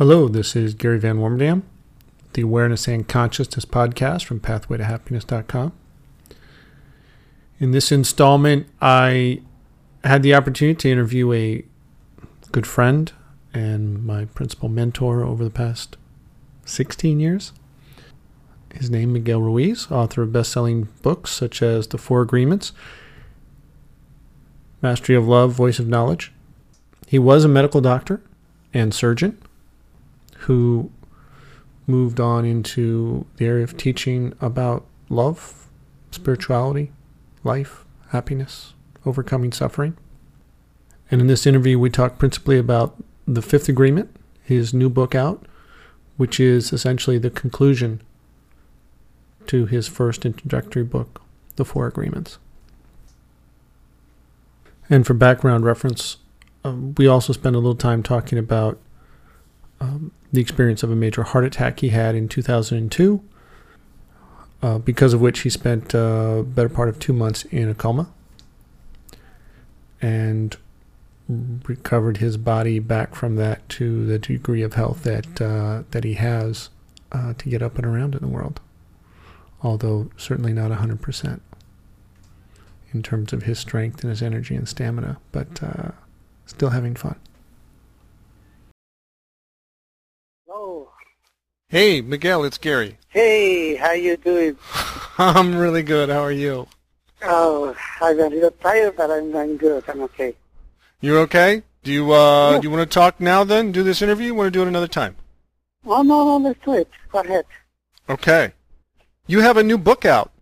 Hello, this is Gary Van Warmerdam, the Awareness and Consciousness podcast from pathwaytohappiness.com. In this installment, I had the opportunity to interview a good friend and my principal mentor over the past 16 years. His name is Miguel Ruiz, author of best-selling books such as The Four Agreements, Mastery of Love, Voice of Knowledge. He was a medical doctor and surgeon who moved on into the area of teaching about love, spirituality, life, happiness, overcoming suffering. And in this interview, we talk principally about the fifth agreement, his new book out, which is essentially the conclusion to his first introductory book, The Four Agreements. And for background reference, um, we also spend a little time talking about um, the experience of a major heart attack he had in 2002, uh, because of which he spent a uh, better part of two months in a coma and recovered his body back from that to the degree of health that uh, that he has uh, to get up and around in the world, although certainly not 100% in terms of his strength and his energy and stamina, but uh, still having fun. Hey, Miguel, it's Gary. Hey, how you doing? I'm really good. How are you? Oh, I'm a little tired, but I'm, I'm good. I'm okay. You're okay? Do you uh, yeah. do you want to talk now? Then do this interview. You want to do it another time? Oh no, no, let's do it. Go ahead. Okay. You have a new book out,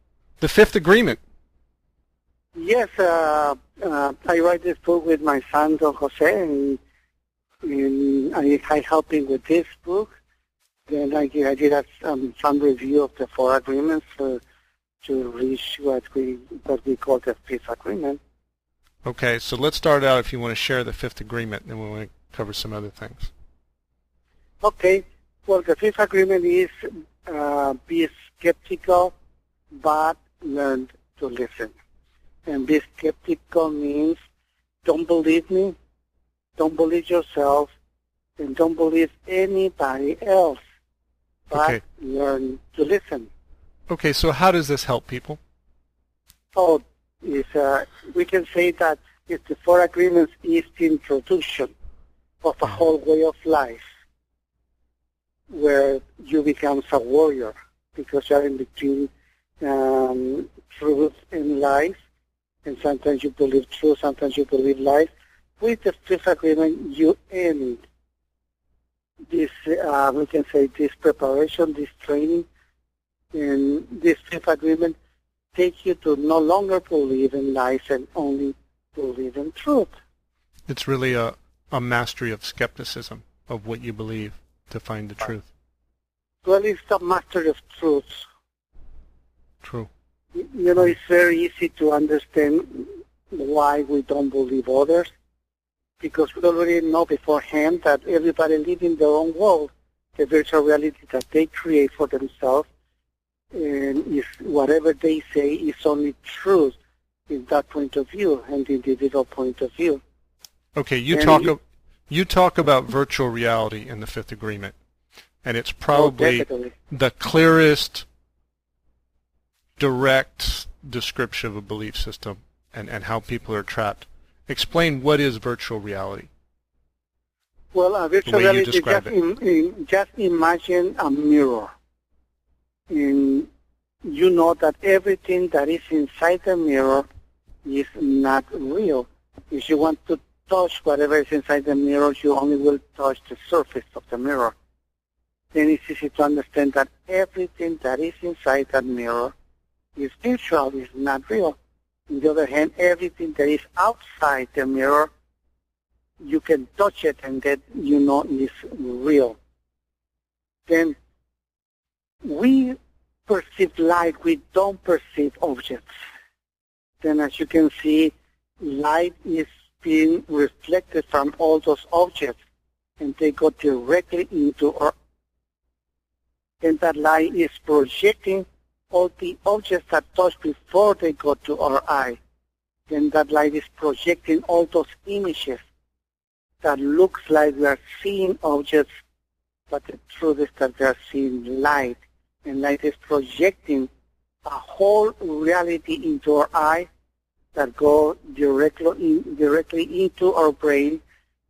The Fifth Agreement. Yes, uh, uh, I write this book with my son Don Jose, and, and I, I help him with this book. Then I, I did have um, some review of the four agreements uh, to reach what we what we call the fifth agreement. Okay, so let's start out if you want to share the fifth agreement, then we want to cover some other things. Okay, well, the fifth agreement is uh, be skeptical, but learn to listen. And be skeptical means don't believe me, don't believe yourself, and don't believe anybody else but okay. learn to listen. Okay, so how does this help people? Oh, is uh, we can say that it's the four agreements is the introduction of a mm-hmm. whole way of life where you become a warrior because you're in between um, truth and life, and sometimes you believe truth, sometimes you believe life. With the fifth agreement, you end this, uh, we can say this preparation, this training, and this fifth agreement take you to no longer believe in lies and only believe in truth. It's really a, a mastery of skepticism of what you believe to find the truth. Well, it's the mastery of truth. True. You know, it's very easy to understand why we don't believe others because we already know beforehand that everybody lives in their own world, the virtual reality that they create for themselves, and if whatever they say is only truth in that point of view and the individual point of view. Okay, you and talk you, you talk about virtual reality in the Fifth Agreement, and it's oh, probably oh, the clearest direct description of a belief system and, and how people are trapped Explain what is virtual reality. Well, uh, virtual reality, just, in, in, just imagine a mirror. And you know that everything that is inside the mirror is not real. If you want to touch whatever is inside the mirror, you only will touch the surface of the mirror. Then it's easy to understand that everything that is inside that mirror is virtual, is not real. On the other hand, everything that is outside the mirror, you can touch it and that you know is real. Then we perceive light, we don't perceive objects. Then as you can see, light is being reflected from all those objects and they go directly into our and that light is projecting all the objects that touch before they go to our eye. Then that light is projecting all those images that looks like we are seeing objects but the truth is that they are seeing light, and light is projecting a whole reality into our eye that go directly in, directly into our brain,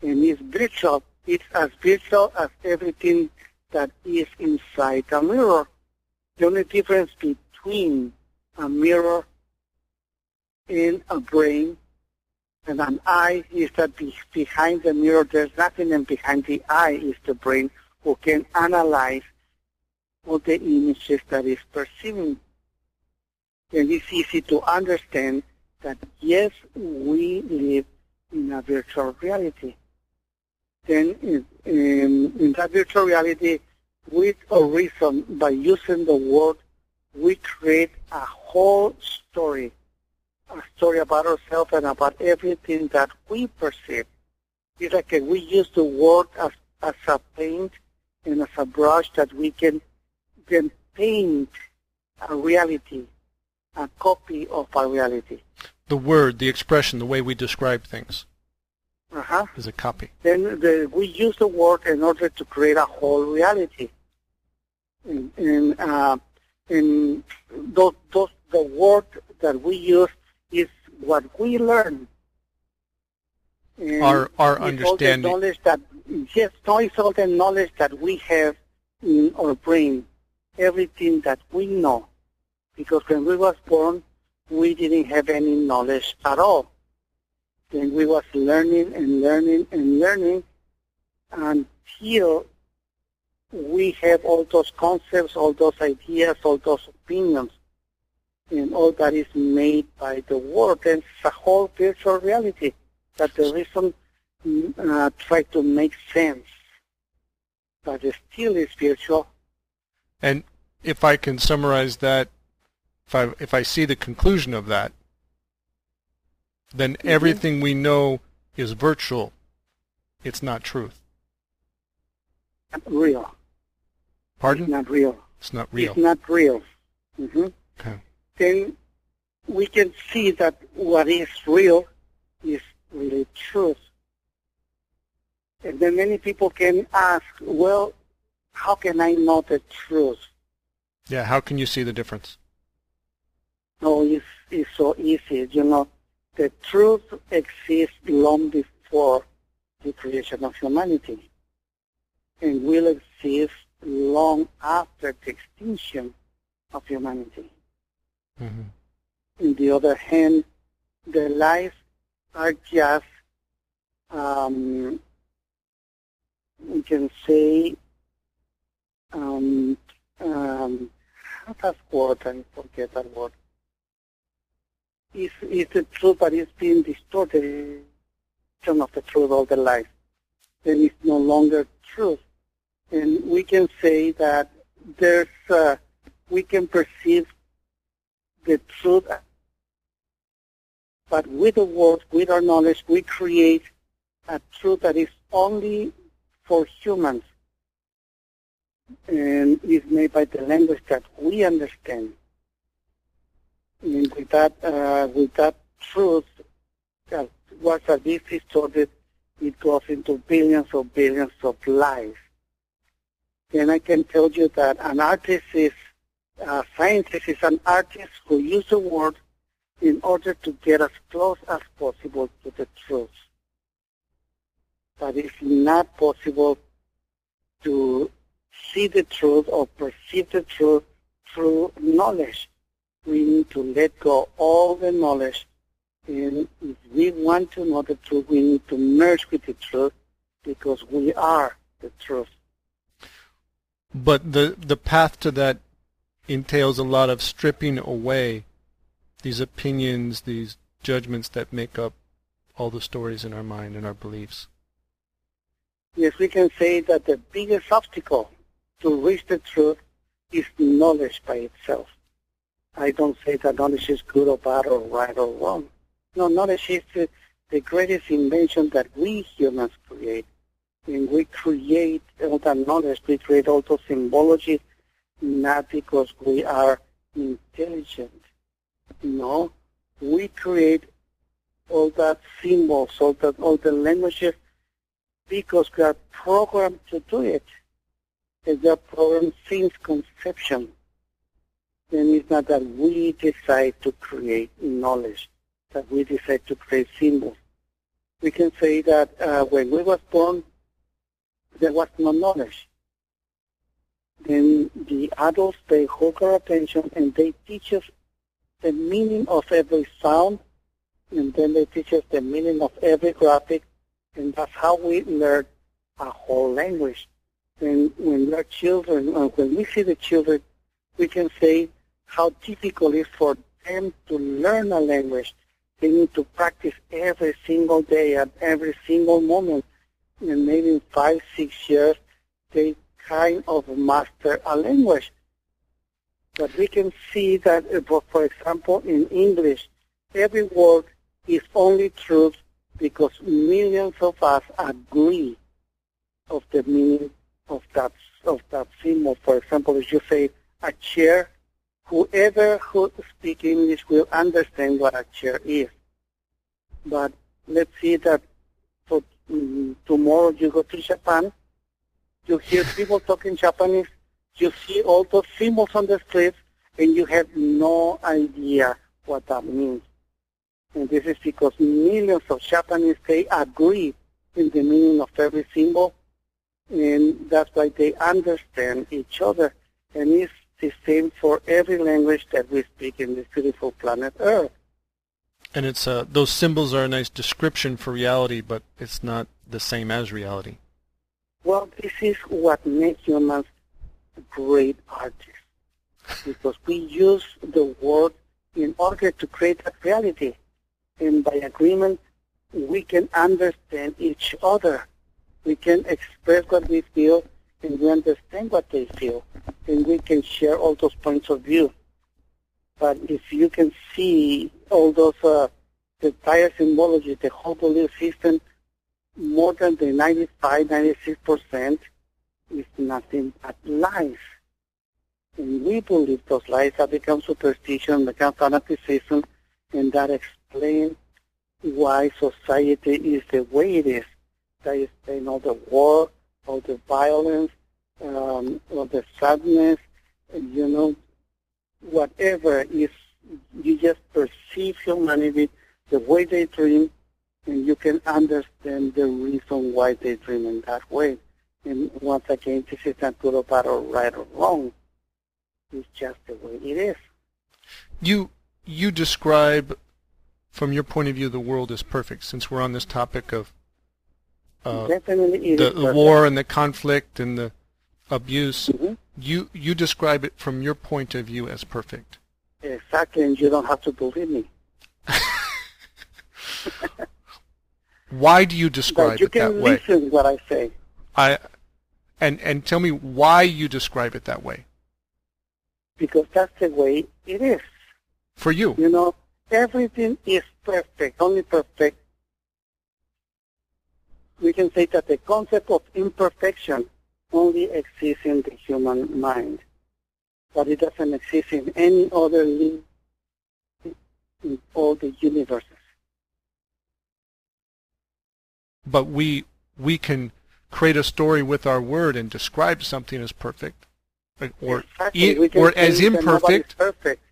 and is virtual. It's as virtual as everything that is inside a mirror. The only difference between a mirror and a brain and an eye is that behind the mirror there's nothing and behind the eye is the brain who can analyze all the images that is perceiving. And it's easy to understand that yes, we live in a virtual reality. Then in, in, in that virtual reality, with a reason, by using the word, we create a whole story, a story about ourselves and about everything that we perceive. It's like we use the word as, as a paint and as a brush that we can, then paint a reality, a copy of a reality. The word, the expression, the way we describe things uh-huh. is a copy. Then the, we use the word in order to create a whole reality. And, and, uh, and those, those, the word that we use is what we learn. And our our understanding. All the knowledge that yes, no, it's all the knowledge that we have in our brain, everything that we know. Because when we was born, we didn't have any knowledge at all. Then we was learning and learning and learning until we have all those concepts, all those ideas, all those opinions, and all that is made by the world. And it's a whole virtual reality that the reason uh, try to make sense, but it still is virtual. And if I can summarize that, if I if I see the conclusion of that, then mm-hmm. everything we know is virtual. It's not truth. Real. Pardon? It's not real. It's not real. It's not real. Mm-hmm. Okay. Then we can see that what is real is really truth. And then many people can ask, well, how can I know the truth? Yeah, how can you see the difference? No, it's, it's so easy. You know, the truth exists long before the creation of humanity and will exist long after the extinction of humanity. Mm-hmm. On the other hand, the lies are just, um, we can say, um, um, that word, I forget that word is, is the truth that is being distorted of the truth of the life. Then it's no longer truth. And we can say that there's, uh, we can perceive the truth, but with the word, with our knowledge, we create a truth that is only for humans and is made by the language that we understand. And with that, uh, with that truth, uh, was a bit distorted, it goes into billions of billions of lives. And I can tell you that an artist is, a scientist is an artist who uses the word in order to get as close as possible to the truth. But it's not possible to see the truth or perceive the truth through knowledge we need to let go all the knowledge. And if we want to know the truth, we need to merge with the truth because we are the truth. But the, the path to that entails a lot of stripping away these opinions, these judgments that make up all the stories in our mind and our beliefs. Yes, we can say that the biggest obstacle to reach the truth is knowledge by itself. I don't say that knowledge is good or bad or right or wrong. No, knowledge is the, the greatest invention that we humans create. And we create all that knowledge, we create all those symbologies, not because we are intelligent. No, we create all that symbols, all that all the languages, because we are programmed to do it. it. is their problem since conception. Then it's not that we decide to create knowledge, that we decide to create symbols. We can say that uh, when we was born, there was no knowledge. Then the adults, they hold our attention and they teach us the meaning of every sound, and then they teach us the meaning of every graphic, and that's how we learn a whole language. And when we are children, or when we see the children, we can say how difficult it is for them to learn a language. They need to practice every single day at every single moment. And maybe five, six years, they kind of master a language. But we can see that, uh, for example, in English, every word is only true because millions of us agree of the meaning of that of that symbol. For example, if you say a chair, whoever who speaks English will understand what a chair is. But let's see that tomorrow you go to Japan, you hear people talking Japanese, you see all those symbols on the streets, and you have no idea what that means. And this is because millions of Japanese, they agree in the meaning of every symbol, and that's why they understand each other. And it's the same for every language that we speak in this beautiful planet Earth. And it's uh, those symbols are a nice description for reality, but it's not the same as reality. Well, this is what makes humans great artists, because we use the word in order to create a reality, and by agreement, we can understand each other we can express what we feel and we understand what they feel and we can share all those points of view. But if you can see all those, uh, the entire symbology, the whole belief system, more than the 95, 96% is nothing but lies. And we believe those lies have become superstition, become fanaticism, and that explains why society is the way it is they explain all the war, all the violence, um, all the sadness, you know, whatever is, you just perceive humanity the way they dream, and you can understand the reason why they dream in that way. And once again, this is not good or bad or right or wrong. It's just the way it is. You you describe, from your point of view, the world is perfect. Since we're on this topic of uh, Definitely the, the war and the conflict and the abuse. Mm-hmm. You you describe it from your point of view as perfect. Exactly, and you don't have to believe me. why do you describe you it that way? You can listen what I say. I and and tell me why you describe it that way. Because that's the way it is. For you. You know, everything is perfect, only perfect we can say that the concept of imperfection only exists in the human mind, but it doesn't exist in any other in all the universes. But we we can create a story with our word and describe something as perfect, or exactly. or as imperfect. Perfect.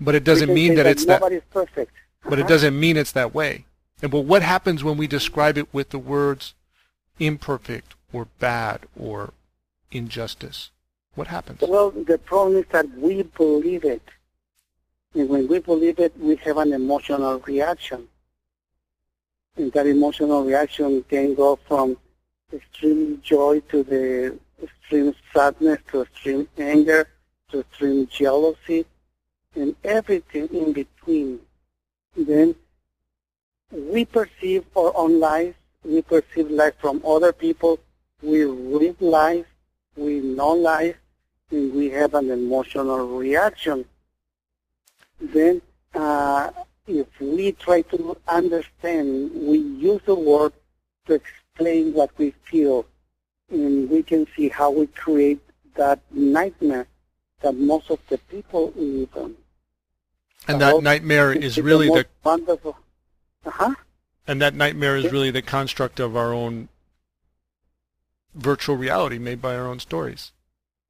But it doesn't mean that, that it's that. perfect. But uh-huh. it doesn't mean it's that way. And but what happens when we describe it with the words imperfect or bad or injustice? What happens? Well, the problem is that we believe it. And when we believe it, we have an emotional reaction. And that emotional reaction can go from extreme joy to the extreme sadness to extreme anger to extreme jealousy and everything in between. Then we perceive our own life, we perceive life from other people, we live life, we know life, and we have an emotional reaction. Then, uh, if we try to understand, we use the word to explain what we feel, and we can see how we create that nightmare that most of the people live in. And that nightmare is really the, the wonderful. Uh-huh. And that nightmare is really the construct of our own virtual reality made by our own stories.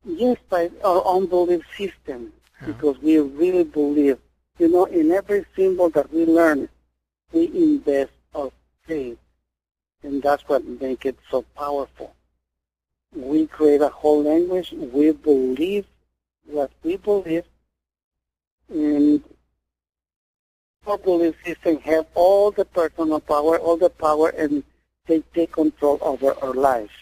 Yes, by our own belief system, yeah. because we really believe. You know, in every symbol that we learn, we invest our faith, and that's what makes it so powerful. We create a whole language. We believe what we believe, and our belief system have all the personal power, all the power, and they take control over our lives.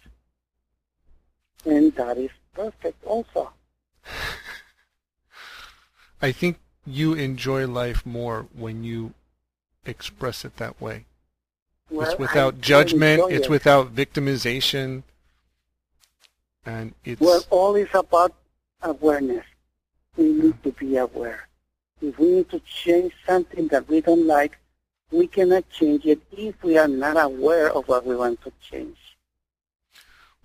And that is perfect also. I think you enjoy life more when you express it that way. Well, it's without I judgment. It's it. without victimization. And it's well, all is about awareness. We need hmm. to be aware. If we need to change something that we don't like, we cannot change it if we are not aware of what we want to change.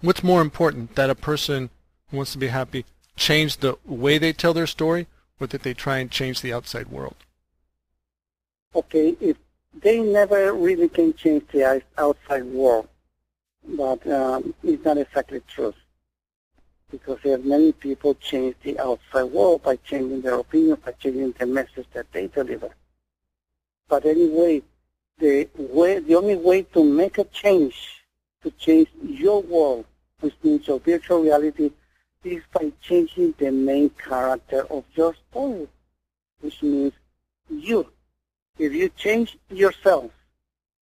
What's more important, that a person who wants to be happy change the way they tell their story, or that they try and change the outside world? Okay, if they never really can change the outside world, but um, it's not exactly true because there are many people change the outside world by changing their opinion, by changing the message that they deliver. But anyway, the way, the only way to make a change, to change your world, which means your virtual reality, is by changing the main character of your story, which means you. If you change yourself,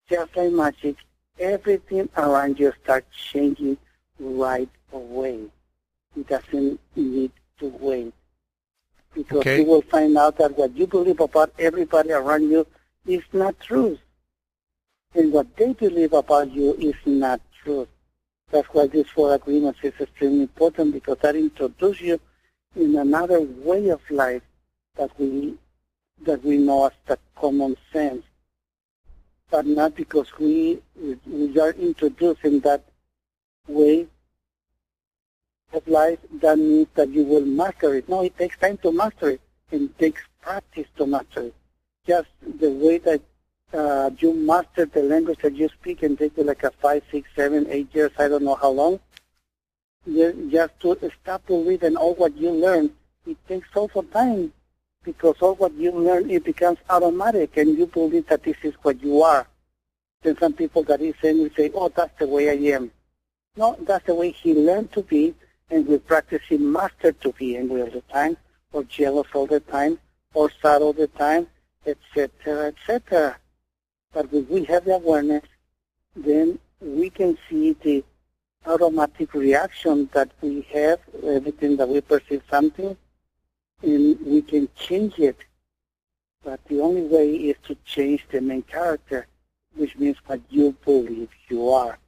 just like magic, everything around you starts changing right away. It doesn't need to wait. Because okay. you will find out that what you believe about everybody around you is not true. And what they believe about you is not true. That's why these four agreements is extremely important because that introduces you in another way of life that we that we know as the common sense, but not because we we are introduced in that way of life, that means that you will master it. No, it takes time to master it, and it takes practice to master it. Just the way that uh, you master the language that you speak and take you like a five, six, seven, eight years, I don't know how long. Just to stop to read and all what you learn, it takes also time because all what you learn, it becomes automatic and you believe that this is what you are. Then some people that is saying will say, oh, that's the way I am. No, that's the way he learned to be and we practice he mastered to be angry all the time, or jealous all the time, or sad all the time, etc., etc. But if we have the awareness, then we can see the automatic reaction that we have everything that we perceive something, and we can change it. But the only way is to change the main character, which means what you believe you are.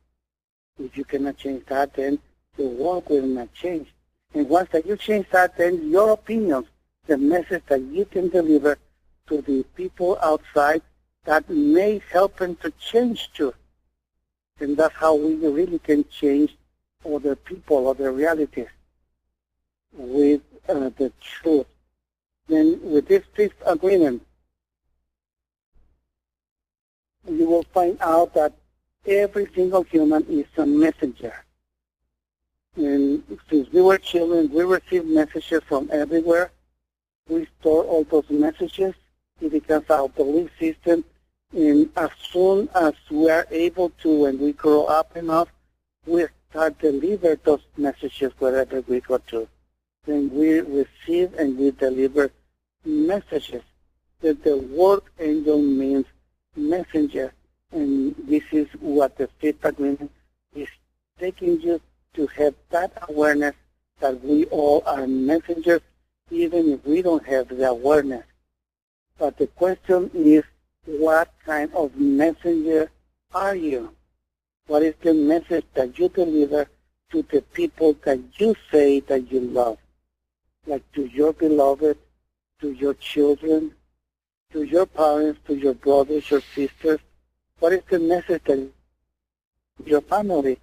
If you cannot change that, then the world will not change. And once that you change that, then your opinions, the message that you can deliver to the people outside, that may help them to change too. And that's how we really can change other people, other realities with uh, the truth. Then with this fifth agreement, you will find out that every single human is a messenger. And since we were children, we received messages from everywhere. We store all those messages. It becomes our belief system. And as soon as we are able to, when we grow up enough, we start deliver those messages wherever we go to. Then we receive and we deliver messages. That the word angel means messenger. And this is what the fifth agreement is taking you to have that awareness that we all are messengers, even if we don't have the awareness. But the question is, what kind of messenger are you? What is the message that you deliver to the people that you say that you love? Like to your beloved, to your children, to your parents, to your brothers, your sisters? What is the message that your family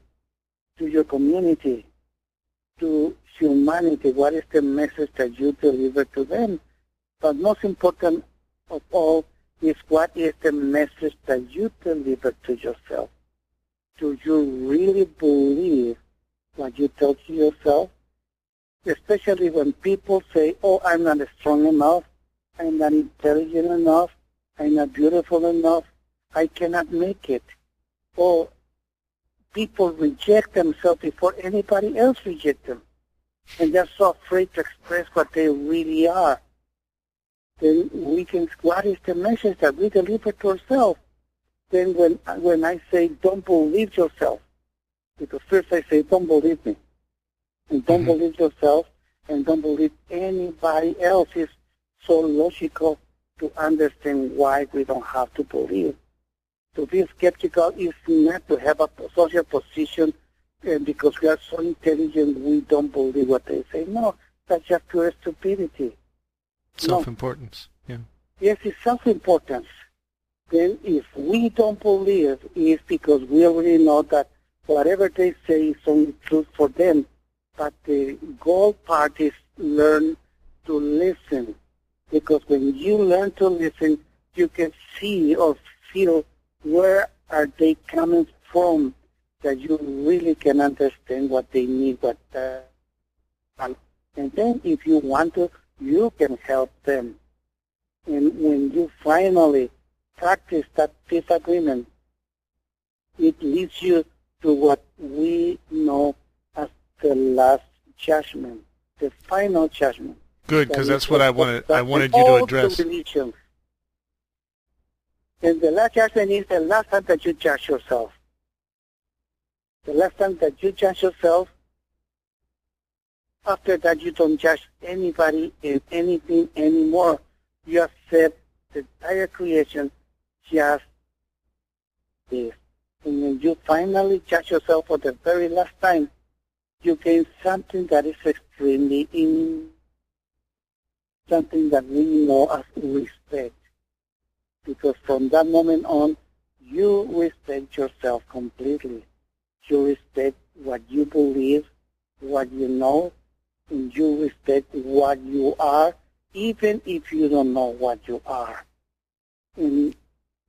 to your community, to humanity? What is the message that you deliver to them? But most important of all is what is the message that you deliver to yourself? Do you really believe what you tell to yourself, especially when people say, oh, I'm not strong enough, I'm not intelligent enough, I'm not beautiful enough, I cannot make it. Or people reject themselves before anybody else rejects them. And they're so afraid to express what they really are. Then we can, what is the message that we deliver to ourselves? Then when, when I say don't believe yourself, because first I say don't believe me, and don't mm-hmm. believe yourself, and don't believe anybody else is so logical to understand why we don't have to believe. To be skeptical is not to have a social position and because we are so intelligent we don't believe what they say. No, that's just pure stupidity. Self-importance, no. yeah. Yes, it's self-importance. Then if we don't believe, it's because we already know that whatever they say is only truth for them. But the goal part is learn to listen. Because when you learn to listen, you can see or feel where are they coming from that you really can understand what they need, what uh, and then if you want to, you can help them. And when you finally practice that peace agreement, it leads you to what we know as the last judgment, the final judgment. Good, because that that's what I wanted. I wanted you to address. Religions. And the last judgment is the last time that you judge yourself. The last time that you judge yourself, after that you don't judge anybody and anything anymore. You accept the entire creation just this. And when you finally judge yourself for the very last time, you gain something that is extremely in something that we know as respect. Because from that moment on, you respect yourself completely. You respect what you believe, what you know, you respect what you are, even if you don't know what you are. And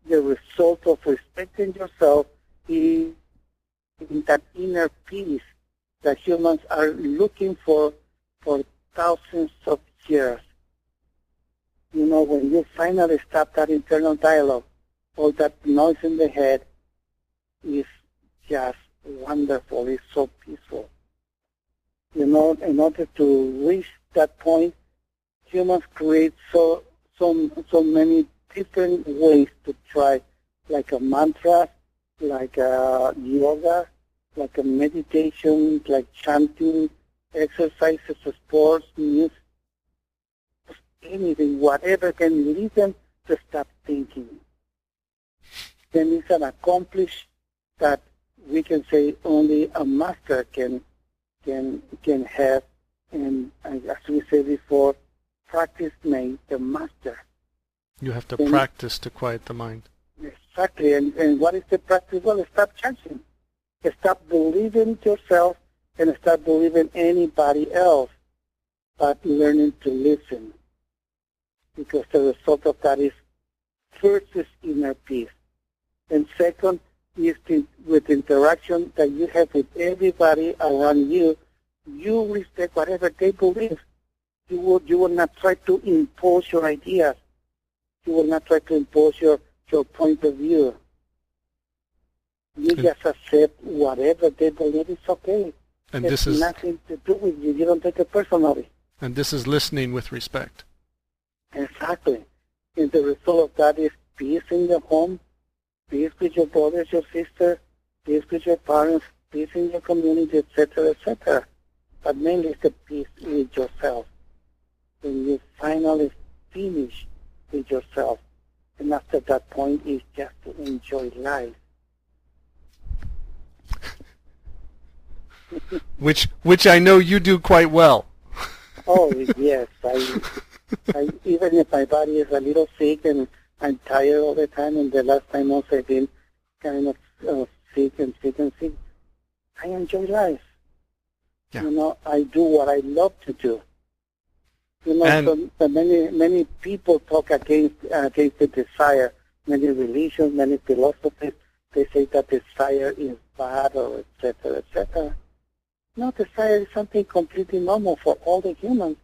the result of respecting yourself is in that inner peace that humans are looking for for thousands of years. You know, when you finally stop that internal dialogue, all that noise in the head is just wonderful. It's so peaceful. You know, in order to reach that point, humans create so so so many different ways to try, like a mantra, like a yoga, like a meditation, like chanting, exercises, sports, music, anything, whatever can lead them to stop thinking. Then it's an accomplish that we can say only a master can can can have, and as we said before, practice makes the master. You have to and practice to quiet the mind. Exactly, and, and what is the practice? Well, stop judging. Stop believing yourself and stop believing anybody else, but learning to listen. Because the result of that is first is inner peace. And second, is to, with interaction that you have with everybody around you, you respect whatever they believe. You will, you will not try to impose your ideas. You will not try to impose your, your point of view. You just accept whatever they believe is okay. And this is nothing to do with you. You don't take it personally. And this is listening with respect. Exactly. And the result of that is peace in the home, peace with your brothers, your sisters, peace with your parents, peace in your community, etc., etc. But mainly it's the peace with yourself. When you finally finish with yourself, and after that point is just to enjoy life. which which I know you do quite well. oh yes, I, I even if my body is a little sick and I'm tired all the time, and the last time also I've been kind of uh, sick and sick and sick. I enjoy life. Yeah. You know, I do what I love to do. You know, and so, so many many people talk against uh, against the desire. Many religions, many philosophies, they say that desire is bad or etc. etc. No, desire is something completely normal for all the humans.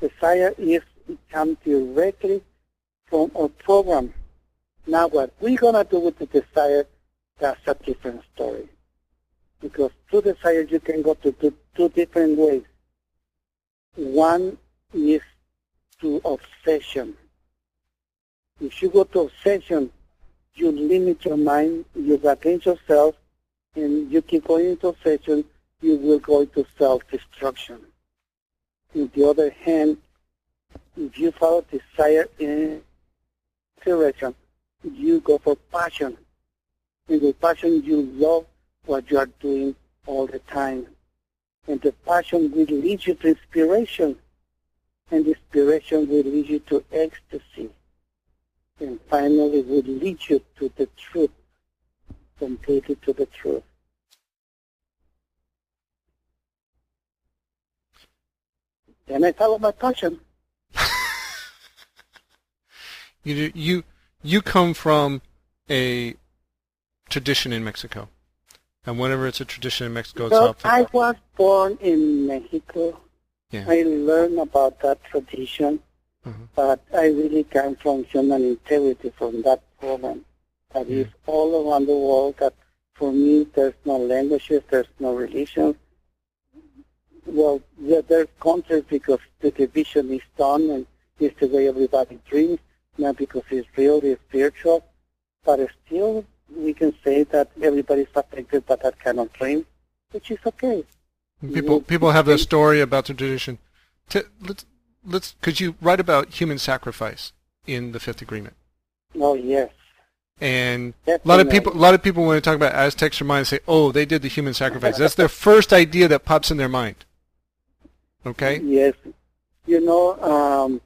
Desire is come directly from our program. Now what we're going to do with the desire, that's a different story. Because through desire you can go to two, two different ways. One is to obsession. If you go to obsession, you limit your mind, you against yourself, and you keep going into obsession, you will go into self-destruction. On the other hand, if you follow desire in direction, you go for passion. In the passion, you love what you are doing all the time. And the passion will lead you to inspiration. And inspiration will lead you to ecstasy. And finally, will lead you to the truth, completely to the truth. Then I follow my passion. You you you come from a tradition in Mexico, and whenever it's a tradition in Mexico, it's well, I was born in Mexico. Yeah. I learned about that tradition, mm-hmm. but I really come from human integrity from that program. That yeah. is all around the world. That for me, there's no languages, there's no religion. Well, yeah, there's countries because the division is done and it's the way everybody dreams not because it's real, it's spiritual, but still we can say that everybody's affected by that kind of dream, which is okay. People you, people have a story about the tradition. To, let's let's could you write about human sacrifice in the Fifth Agreement? Oh yes. And Definitely. a lot of people, a lot of people, when they talk about Aztecs or Mayans, say, "Oh, they did the human sacrifice." That's their first idea that pops in their mind. Okay. Yes, you know, um,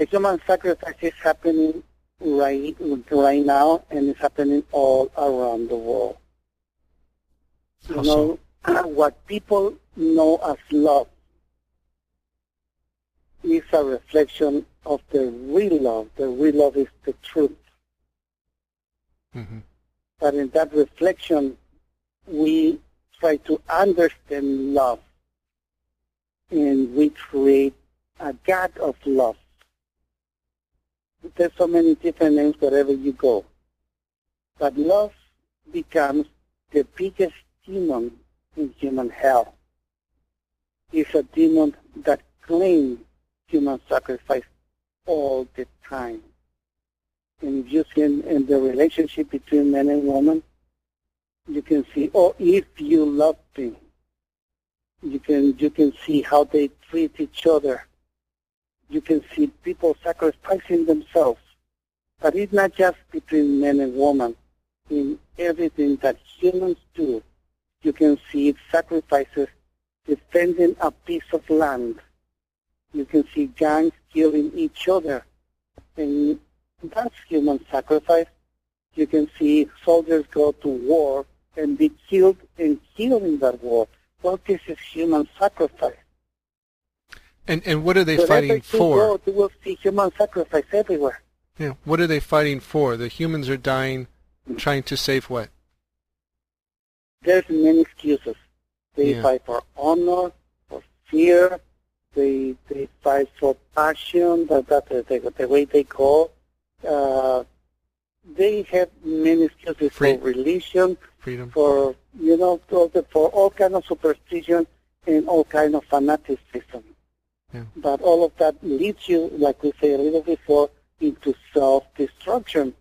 the human sacrifice is happening right right now, and it's happening all around the world. You know what people know as love is a reflection of the real love. The real love is the truth. Mm-hmm. But in that reflection, we try to understand love, and we create a God of love there's so many different names wherever you go. But love becomes the biggest demon in human hell. It's a demon that claims human sacrifice all the time. And if you see in, in the relationship between men and women, you can see, oh, if you love me, you can you can see how they treat each other you can see people sacrificing themselves. But it's not just between men and women. In everything that humans do, you can see sacrifices defending a piece of land. You can see gangs killing each other. And that's human sacrifice. You can see soldiers go to war and be killed and killed in that war. Well, this is human sacrifice. And and what are they fighting for? You will see human sacrifice everywhere. Yeah. What are they fighting for? The humans are dying, trying to save what? There's many excuses. They yeah. fight for honor, for fear. They they fight for passion. That that the, the way they call. Uh, they have many excuses Free. for religion, freedom, for you know, for all kind of superstition and all kind of fanaticism. Yeah. But all of that leads you, like we said a little before, into self-destruction.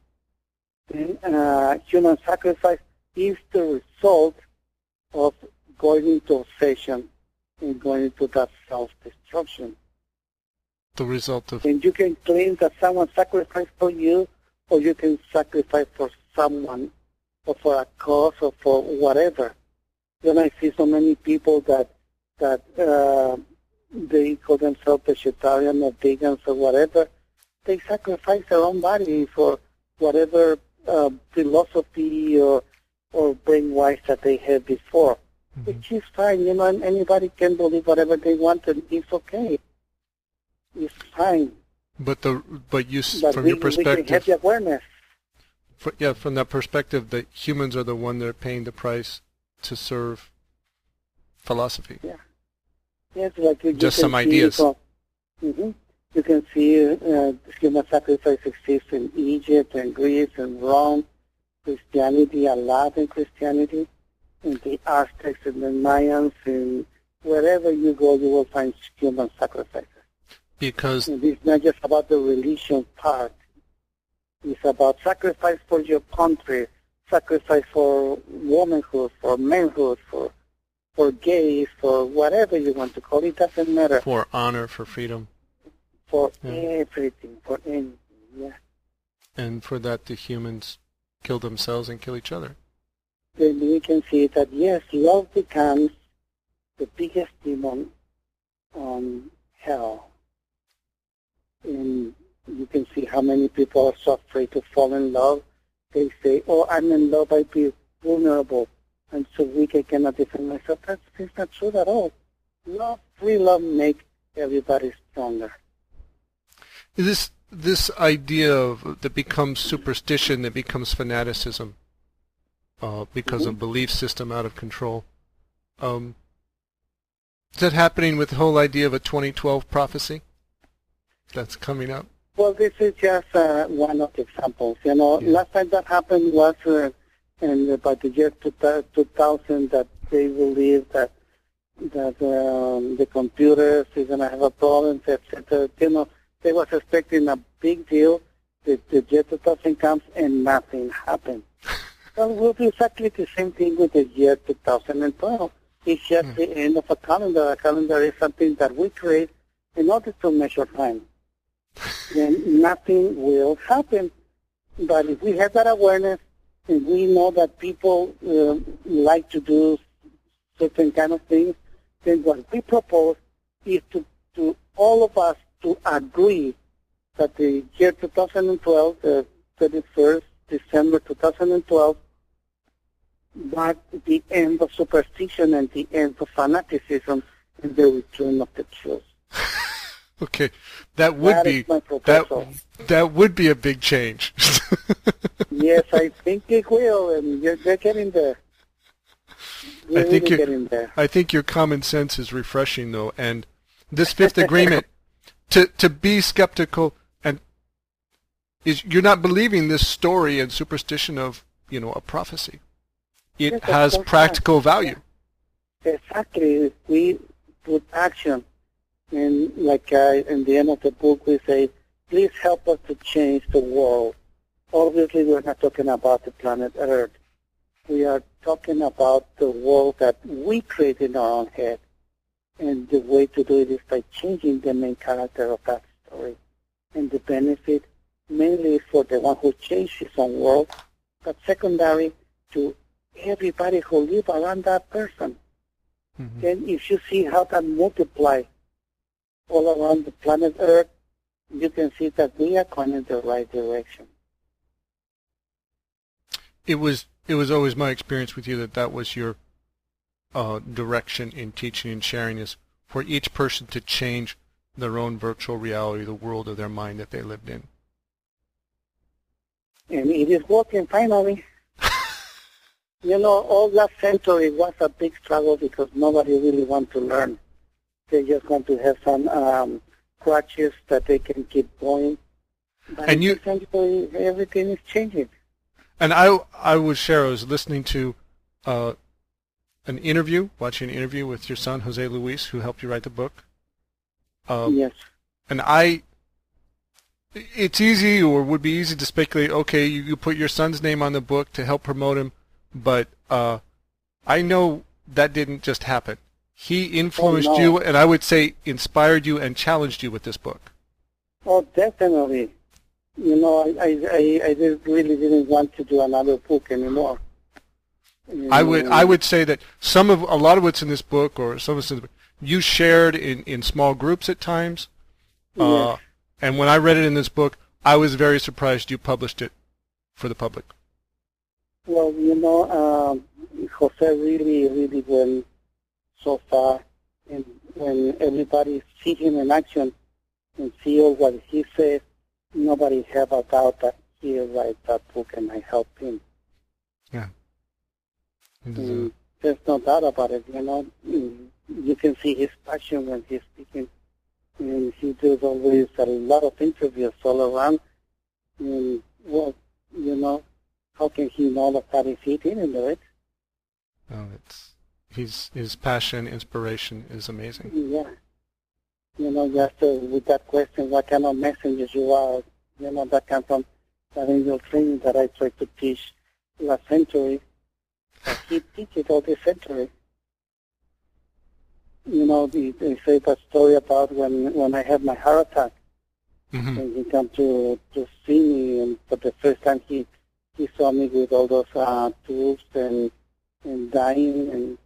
And uh, human sacrifice is the result of going into obsession and going into that self-destruction. The result of... And you can claim that someone sacrificed for you, or you can sacrifice for someone, or for a cause, or for whatever. Then I see so many people that that uh, they call themselves vegetarian or vegans or whatever, they sacrifice their own body for whatever uh, philosophy or or brainwash that they had before, mm-hmm. which is fine. You know, anybody can believe whatever they want, and it's okay. It's fine. But the but you but from we, your perspective, we have the awareness. For, yeah, from that perspective, that humans are the one that are paying the price to serve philosophy. Yeah. Yes, like you, just some ideas. mm-hmm. You can see uh, human sacrifice exists in Egypt and Greece and Rome, Christianity, a lot in Christianity, in the Aztecs and the Mayans, and wherever you go, you will find human sacrifices. Because and it's not just about the religion part. It's about sacrifice for your country, sacrifice for womanhood, for manhood, for for gays, for whatever you want to call it, doesn't matter. For honor, for freedom for yeah. everything, for anything, yeah. And for that, the humans kill themselves and kill each other. Then we can see that yes, love becomes the biggest demon on hell. And you can see how many people are so afraid to fall in love. They say, "Oh, I'm in love. I feel vulnerable. I'm so weak. I cannot defend myself." That's, that's not true at all. Love, free love, makes everybody stronger this this idea of that becomes superstition, that becomes fanaticism, uh, because mm-hmm. of belief system out of control. Um, is that happening with the whole idea of a 2012 prophecy that's coming up? Well, this is just uh, one of the examples. You know, yeah. last time that happened was uh, in by the year 2000 that they believed that that um, the computers is going to have a problem, etc. You know, they was expecting a big deal. The, the year 2000 comes and nothing happened. well, we'll do exactly the same thing with the year 2012. It's just mm. the end of a calendar. A calendar is something that we create in order to measure time. then nothing will happen. But if we have that awareness and we know that people uh, like to do certain kind of things, then what we propose is to, to all of us to agree that the year 2012, the 31st December 2012, marked the end of superstition and the end of fanaticism and the return of the truth. okay, that would that be that that would be a big change. yes, I think it will, and you're, they're getting there. I think your I think your common sense is refreshing though, and this fifth agreement to to be skeptical and is you're not believing this story and superstition of you know a prophecy. It yes, has practical value. Exactly. We put action, and like uh, in the end of the book, we say, "Please help us to change the world." Obviously, we're not talking about the planet Earth. We are talking about the world that we create in our own head. And the way to do it is by changing the main character of that story. And the benefit mainly for the one who changed his own world, but secondary to everybody who live around that person. Mm-hmm. Then if you see how that multiply all around the planet Earth, you can see that we are going in the right direction. It was it was always my experience with you that that was your uh, direction in teaching and sharing is for each person to change their own virtual reality, the world of their mind that they lived in. And it is working finally. you know, all that century was a big struggle because nobody really wanted to learn. They just want to have some um, crutches that they can keep going. But and you, everything is changing. And I, I was share. I was listening to uh, an interview, watching an interview with your son Jose Luis, who helped you write the book. Um, yes. And I, it's easy or would be easy to speculate. Okay, you, you put your son's name on the book to help promote him, but uh, I know that didn't just happen. He influenced oh, no. you, and I would say inspired you and challenged you with this book. Oh, definitely. You know, I I I, I really didn't want to do another book anymore. I would I would say that some of a lot of what's in this book or some of this you shared in, in small groups at times. Uh, and when I read it in this book, I was very surprised you published it for the public. Well, you know, um, Jose really, really well so far. And when everybody see him in action and see all what he says, nobody have a doubt that he'll write that book and I help him. Yeah. Mm, there's no doubt about it. You know, you can see his passion when he's speaking, and he does always a lot of interviews all around. And well, you know, how can he know that that is it into it? Oh, it's he's his passion, inspiration is amazing. Yeah, you know, just uh, with that question, what kind of messengers you are, you know, that comes from that angel training that I tried to teach last century. Keep teaching all this century. You know, they, they say that story about when when I had my heart attack. Mm-hmm. And he came to to see me, and for the first time he he saw me with all those uh, tubes and and dying, and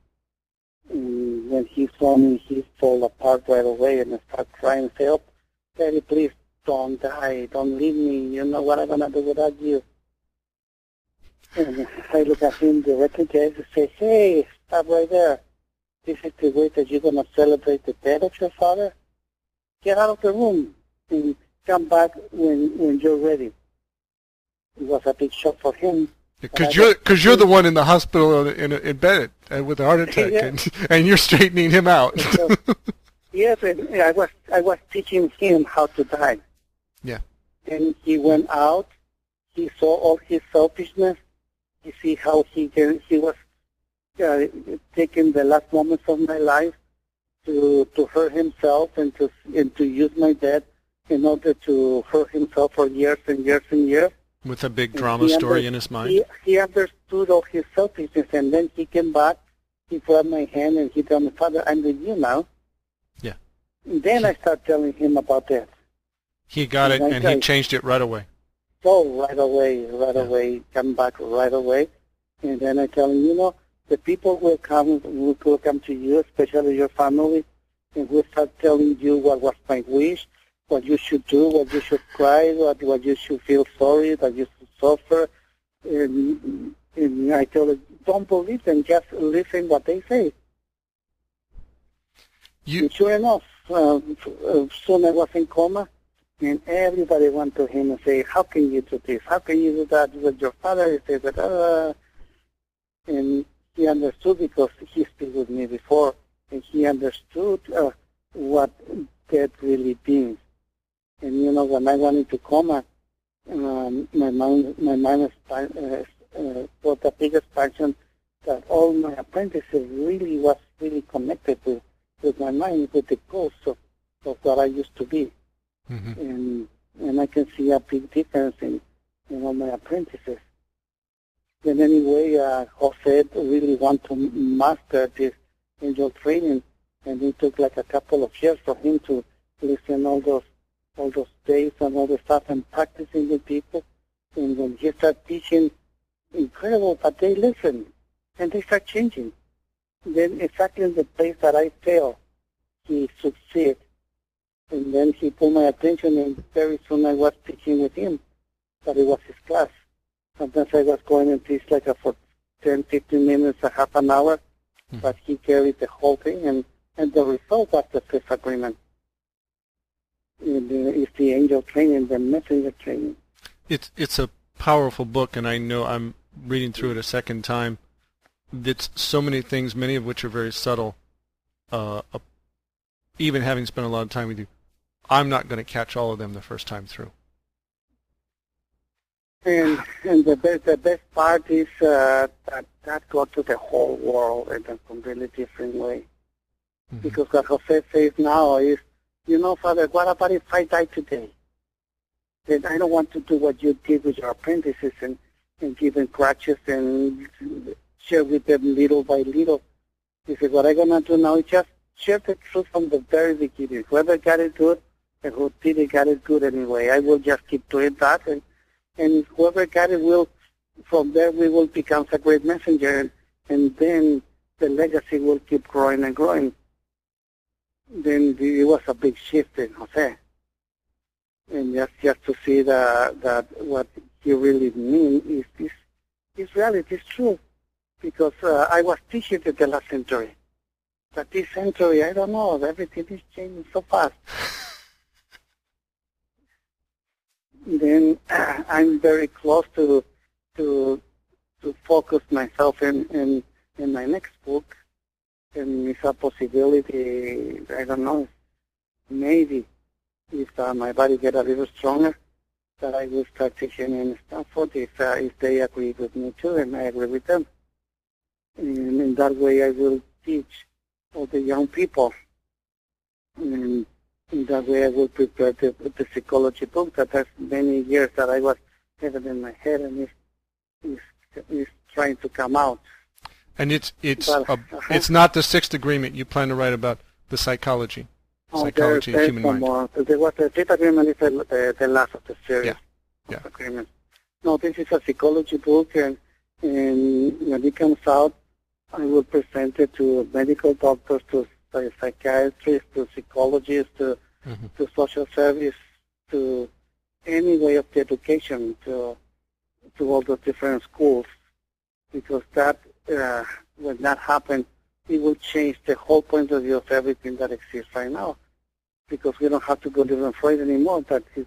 Mm, when he saw me, he fell apart right away and started crying, say, "Oh, Daddy, please don't die, don't leave me. You know what I'm gonna do without you." And I look at him directly and say, "Hey, stop right there. This is the way that you're gonna celebrate the death of your father. Get out of the room and come back when when you're ready." It was a big shock for him. Because you're because you're the one in the hospital in, in bed uh, with a heart attack, yeah. and, and you're straightening him out. so, yes, and I was I was teaching him how to die. Yeah. And he went out. He saw all his selfishness. He see how he can, he was uh, taking the last moments of my life to to hurt himself and to and to use my death in order to hurt himself for years and years and years. With a big drama story under, in his mind? He, he understood all his selfishness, and then he came back, he grabbed my hand, and he told me, Father, I'm with you now. Yeah. Then he, I started telling him about that. He got and it, and he changed it right away. So right away, right yeah. away, come back right away. And then I tell him, you know, the people will come, will come to you, especially your family, and will start telling you what was my wish, what you should do, what you should cry, what, what you should feel sorry, that you should suffer. And, and I tell them, don't believe them, just listen what they say. You... And sure enough, uh, soon I was in coma, and everybody went to him and say, how can you do this? How can you do that with your father? He said, that, uh, and he understood because he spoke with me before, and he understood uh, what that really means. And you know, when I went into coma, um, my mind, my mind uh, uh, got the biggest passion that all my apprentices really was really connected with, with my mind, with the ghost of, of what I used to be. Mm-hmm. And and I can see a big difference in, in all my apprentices. And anyway, uh, Jose really want to master this angel training, and it took like a couple of years for him to listen all those all those days and all the stuff and practicing with people. And when he start teaching, incredible, but they listen and they start changing. Then exactly in the place that I fail, he succeed. And then he pulled my attention and very soon I was teaching with him, but it was his class. Sometimes I was going and teach like a, for 10, 15 minutes, a half an hour, mm-hmm. but he carried the whole thing and, and the result was the fifth agreement is the angel training, the messenger training. It's it's a powerful book, and I know I'm reading through it a second time. It's so many things, many of which are very subtle. Uh, uh, even having spent a lot of time with you, I'm not going to catch all of them the first time through. And and the best the best part is uh, that that got to the whole world in a completely different way. Mm-hmm. Because what Jose says now is you know, Father, what about if I die today? Then I don't want to do what you did with your apprentices and, and give them crutches and share with them little by little. He said, what I'm going to do now is just share the truth from the very beginning. Whoever got it good and who didn't get it good anyway, I will just keep doing that. And, and whoever got it will, from there we will become a great messenger. And, and then the legacy will keep growing and growing then it was a big shift in Jose. And just just to see that that what he really means is this is reality, is true. Because uh, I was teaching it the last century. But this century, I don't know, everything is changing so fast. then uh, I'm very close to to to focus myself in, in in my next book, and it's a possibility. I don't know. Maybe if uh, my body get a little stronger, that I will start teaching in Stanford if uh, if they agree with me too, and I agree with them. And in that way, I will teach all the young people. And in that way, I will prepare the, the psychology book that has many years that I was having in my head, and is is trying to come out. And it's it's a, uh-huh. it's not the sixth agreement you plan to write about the psychology, oh, psychology there, of human mind. More. There was the fifth agreement is the, the, the, last of the series yeah. yeah. agreements. No, this is a psychology book, and and when it comes out, I will present it to medical doctors, to psychiatrists, to psychologists, to mm-hmm. to social service, to any way of the education, to to all the different schools, because that uh, when that happens, it will change the whole point of view of everything that exists right now. Because we don't have to go to Freud anymore. That is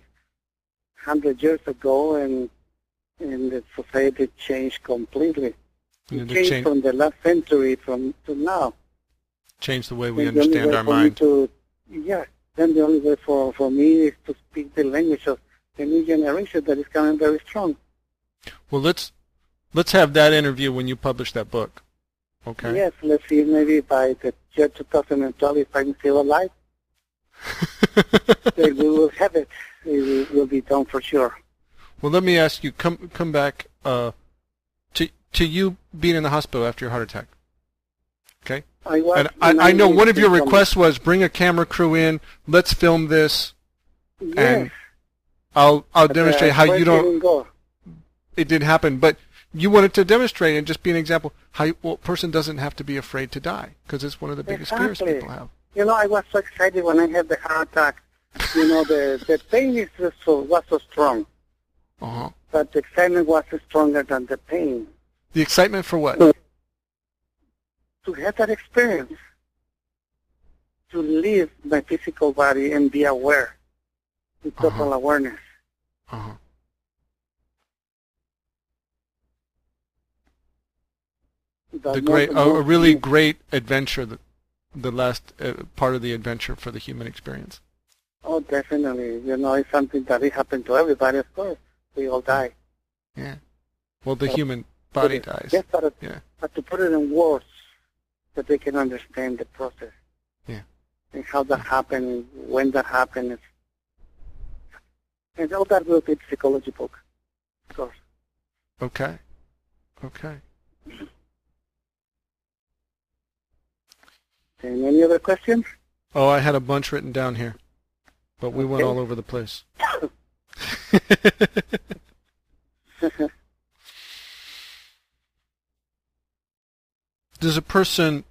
hundred years ago, and and the society changed completely. It changed change, from the last century from to now. Change the way we and understand our mind. To, yeah, then the only way for, for me is to speak the language of the new generation that is coming very strong. Well, let's Let's have that interview when you publish that book. Okay. Yes, let's see. Maybe by the year 2012, if I'm still alive, we will have it. It will be done for sure. Well, let me ask you. Come come back uh, to to you being in the hospital after your heart attack. Okay. I was, and I, I know one of your requests was bring a camera crew in. Let's film this. Yes. And I'll I'll but, demonstrate uh, how you don't. It did happen, but you wanted to demonstrate and just be an example how well, a person doesn't have to be afraid to die because it's one of the biggest exactly. fears people have. You know, I was so excited when I had the heart attack. You know, the the pain is so was so strong, uh-huh. but the excitement was stronger than the pain. The excitement for what? To have that experience, to leave my physical body and be aware, with total uh-huh. awareness. Uh-huh. The great, a, a, really great adventure, the, the last uh, part of the adventure for the human experience. Oh, definitely. You know, it's something that it happened to everybody, of course. We all die. Yeah. Well, the human body dies. Yes, but, yeah. but to put it in words that they can understand the process. Yeah. And how that happened, when that happened. And all that will be psychology book, of course. Okay. Okay. And any other questions? Oh, I had a bunch written down here, but we okay. went all over the place. Does a person,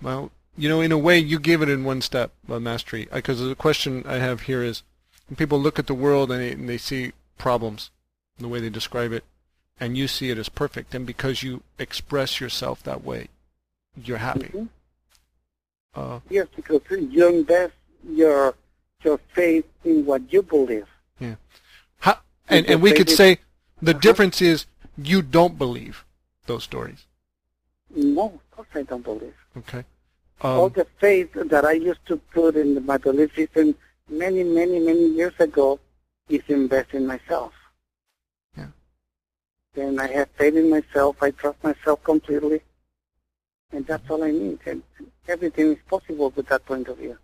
well, you know, in a way, you gave it in one step, uh, mastery. Because the question I have here is, when people look at the world and they, and they see problems, the way they describe it, and you see it as perfect, and because you express yourself that way, you're happy. Mm-hmm. Uh, yes, because you invest your your faith in what you believe. Yeah. How, and and we could say the uh-huh. difference is you don't believe those stories. No, of course I don't believe. Okay. Um, All the faith that I used to put in my belief system many, many, many years ago is invest in myself. Yeah. Then I have faith in myself. I trust myself completely. And that's all I need. And everything is possible with that point of view.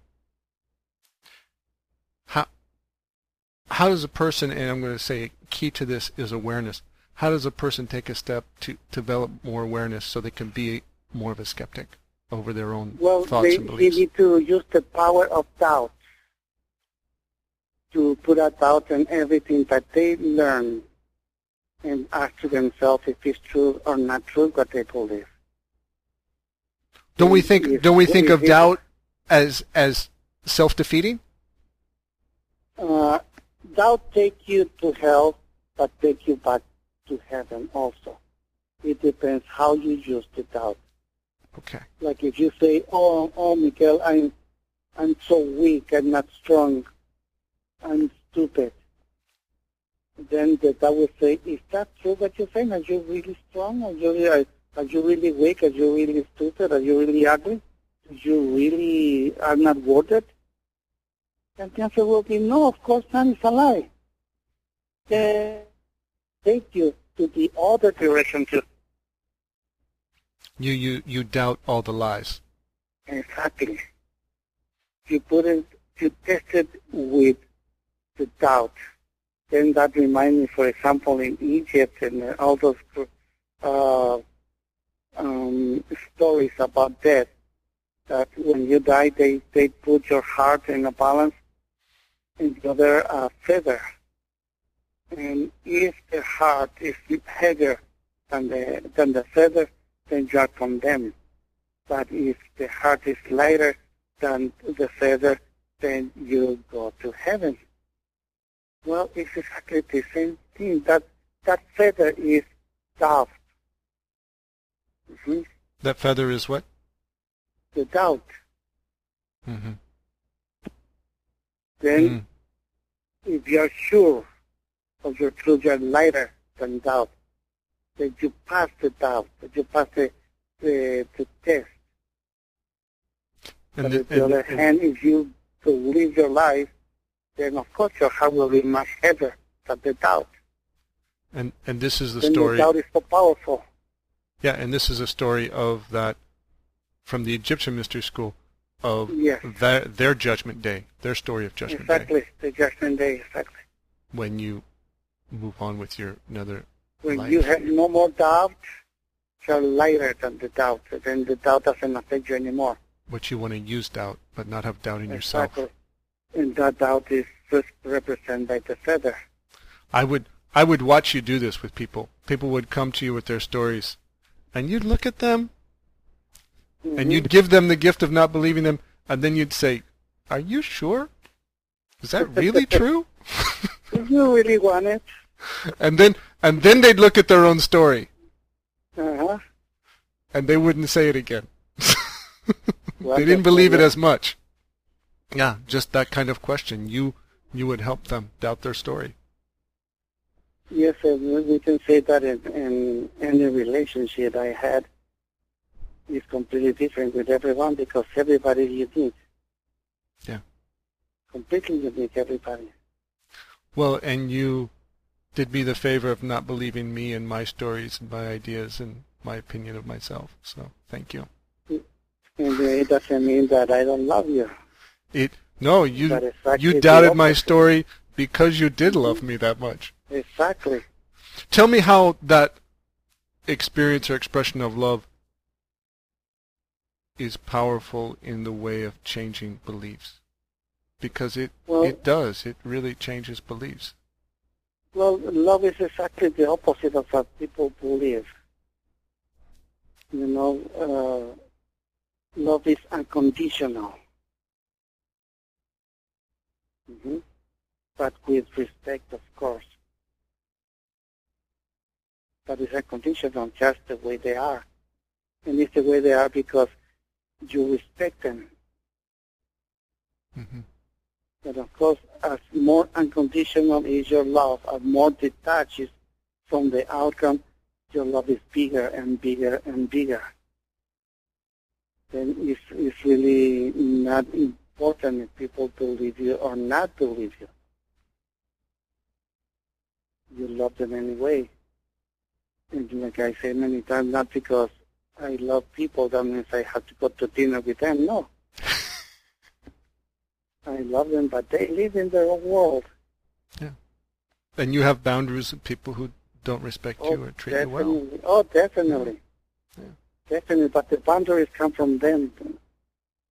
How, how does a person, and I'm going to say key to this is awareness, how does a person take a step to develop more awareness so they can be more of a skeptic over their own well, thoughts they, and beliefs? Well, they need to use the power of doubt to put a doubt in everything that they learn and ask to themselves if it's true or not true what they believe. Don't we think? Don't we think of doubt as as self defeating? Uh, doubt take you to hell, but take you back to heaven also. It depends how you use the doubt. Okay. Like if you say, "Oh, oh, Miguel, I'm, I'm so weak. I'm not strong. I'm stupid." Then the doubt will say, "Is that true what you're saying? Are you really strong? Are you? Are you really weak? Are you really stupid? Are you really ugly? You really are not worth it? And the answer will be no, of course not, it's a lie. They take you to the other direction too. You, you, you doubt all the lies. Exactly. You put it, you test it with the doubt. Then that reminds me, for example, in Egypt and all those uh, um, stories about death, that when you die, they, they put your heart in a balance and the other uh, feather. And if the heart is heavier than the, than the feather, then you are condemned. But if the heart is lighter than the feather, then you go to heaven. Well, it's exactly the same thing. That that feather is doubt. Mm-hmm. That feather is what? The doubt. Mm-hmm. Then, mm. if you are sure of your truth, you are lighter than doubt. That you pass the doubt, that you pass the the, the test. And but the, on the other hand, if you believe your life, then of course your heart will be much heavier than the doubt. And and this is the then story. The doubt is so powerful. Yeah, and this is a story of that from the Egyptian mystery school of yes. their, their judgment day, their story of judgment exactly, day. Exactly, the judgment day, exactly. When you move on with your another When life. you have no more doubt, you're lighter than the doubt. Then the doubt doesn't affect you anymore. But you want to use doubt, but not have doubt in exactly. yourself. And that doubt is just represented by the feather. I would I would watch you do this with people. People would come to you with their stories, and you'd look at them, mm-hmm. and you'd give them the gift of not believing them, and then you'd say, "Are you sure? Is that really true?" You really want it? And then and then they'd look at their own story. Uh-huh. And they wouldn't say it again. they didn't believe it as much. Yeah, just that kind of question. You you would help them doubt their story. Yes, we can say that in, in any relationship I had is completely different with everyone because everybody is unique. Yeah. Completely unique, everybody. Well, and you did me the favor of not believing me and my stories and my ideas and my opinion of myself. So thank you. And it doesn't mean that I don't love you. It no, you you doubted my story because you did love me that much. Exactly. Tell me how that experience or expression of love is powerful in the way of changing beliefs. Because it well, it does. It really changes beliefs. Well, love is exactly the opposite of what people believe. You know, uh, love is unconditional. Mm-hmm. But with respect, of course. But it's unconditional, just the way they are. And it's the way they are because you respect them. Mm-hmm. But of course, as more unconditional is your love, as more detached from the outcome, your love is bigger and bigger and bigger. Then it's, it's really not important if people believe you or not believe you. You love them anyway. And like I say many times, not because I love people, that means I have to go to dinner with them. No. I love them, but they live in their own world. Yeah. And you have boundaries with people who don't respect oh, you or treat definitely. you well. Oh, definitely. Yeah. Definitely, but the boundaries come from them.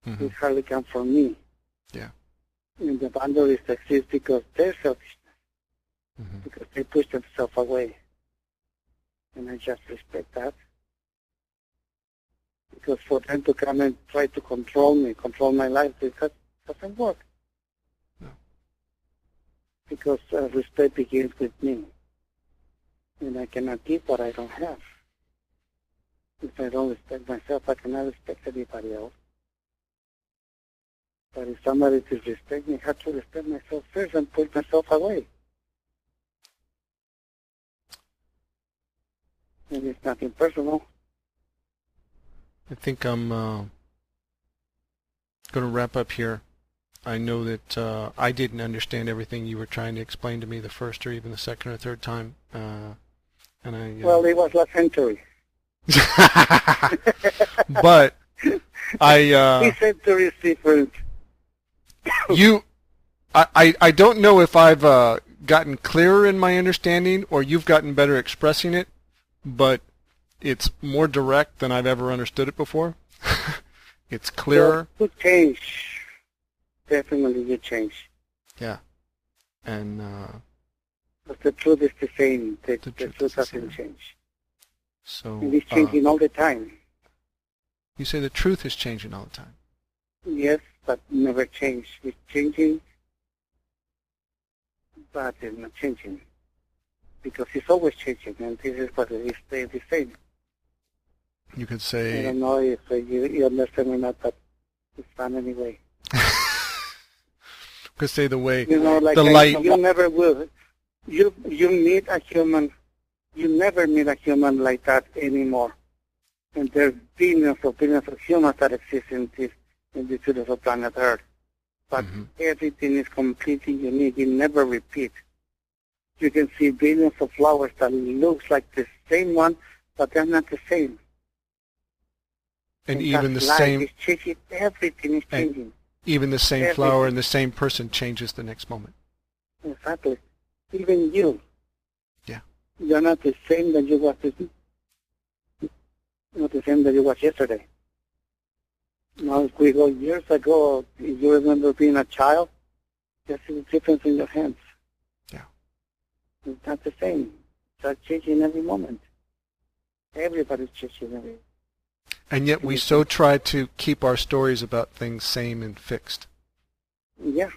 Mm-hmm. It hardly come from me. Yeah. And the boundaries exist because they're selfish. Mm-hmm. Because they push themselves away. And I just respect that. Because for them to come and try to control me, control my life, because doesn't work. No. Because uh, respect begins with me. And I cannot give what I don't have. If I don't respect myself, I cannot respect anybody else. But if somebody disrespect me, I have to respect myself first and put myself away. And it's nothing personal. I think I'm uh, going to wrap up here. I know that uh, I didn't understand everything you were trying to explain to me the first or even the second or third time. Uh, and I, uh, well, it was last century. but I. Uh, this century is different. you, I, I, I don't know if I've uh, gotten clearer in my understanding or you've gotten better expressing it, but it's more direct than I've ever understood it before. it's clearer. Well, good change. Definitely good change. Yeah. And uh, but the truth is the same. The, the, the truth, doesn't change. So and it's changing uh, all the time. You say the truth is changing all the time. Yes, but never change. It's changing, but it's not changing because it's always changing, and this is what it is the same. You could say. I don't know if uh, you, you understand or not, but it's fun anyway. could say the way you know, like the I, light. You never will. You you meet a human. You never meet a human like that anymore. And there's billions of billions of humans that exist in this in this beautiful planet Earth. But mm-hmm. everything is completely unique. It never repeats. You can see billions of flowers that looks like the same one, but they're not the same. And, and even the same. Is changing. Everything is changing. Even the same everything. flower and the same person changes the next moment. Exactly. Even you. Yeah. You're not the same that you was not the same that you was yesterday. Now, if we go years ago, you remember being a child, just the difference in your hands. It's not the same. It's changing every moment. Everybody's changing every and yet we so try to keep our stories about things same and fixed. Yeah,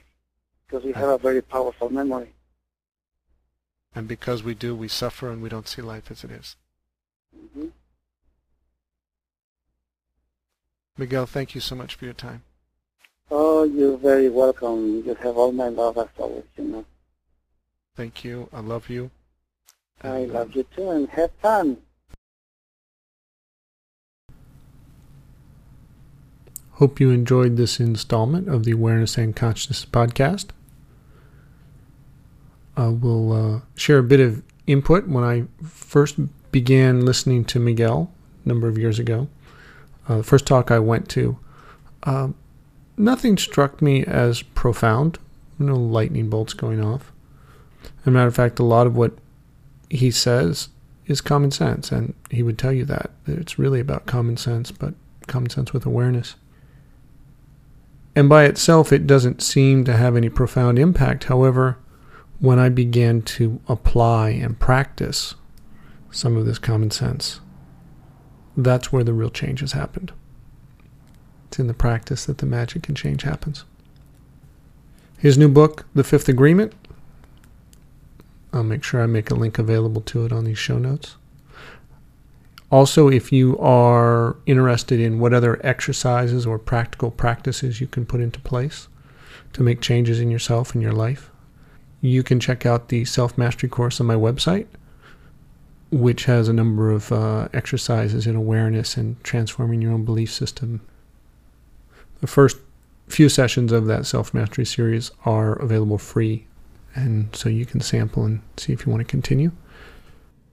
because we have a very powerful memory. And because we do, we suffer and we don't see life as it is. Mm-hmm. Miguel, thank you so much for your time. Oh, you're very welcome. You have all my love as always, you know. Thank you. I love you. I love you too, and have fun. Hope you enjoyed this installment of the Awareness and Consciousness podcast. I will uh, share a bit of input. When I first began listening to Miguel a number of years ago, uh, the first talk I went to, uh, nothing struck me as profound. No lightning bolts going off. As a matter of fact, a lot of what he says is common sense, and he would tell you that. It's really about common sense, but common sense with awareness. And by itself, it doesn't seem to have any profound impact. However, when I began to apply and practice some of this common sense, that's where the real change has happened. It's in the practice that the magic and change happens. His new book, The Fifth Agreement, I'll make sure I make a link available to it on these show notes. Also, if you are interested in what other exercises or practical practices you can put into place to make changes in yourself and your life, you can check out the self mastery course on my website, which has a number of uh, exercises in awareness and transforming your own belief system. The first few sessions of that self mastery series are available free, and so you can sample and see if you want to continue.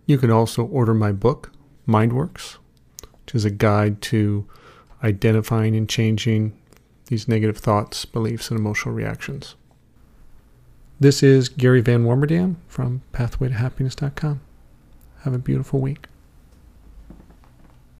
You can also order my book, MindWorks, which is a guide to identifying and changing these negative thoughts, beliefs, and emotional reactions. This is Gary Van Warmerdam from PathwayToHappiness.com. Have a beautiful week.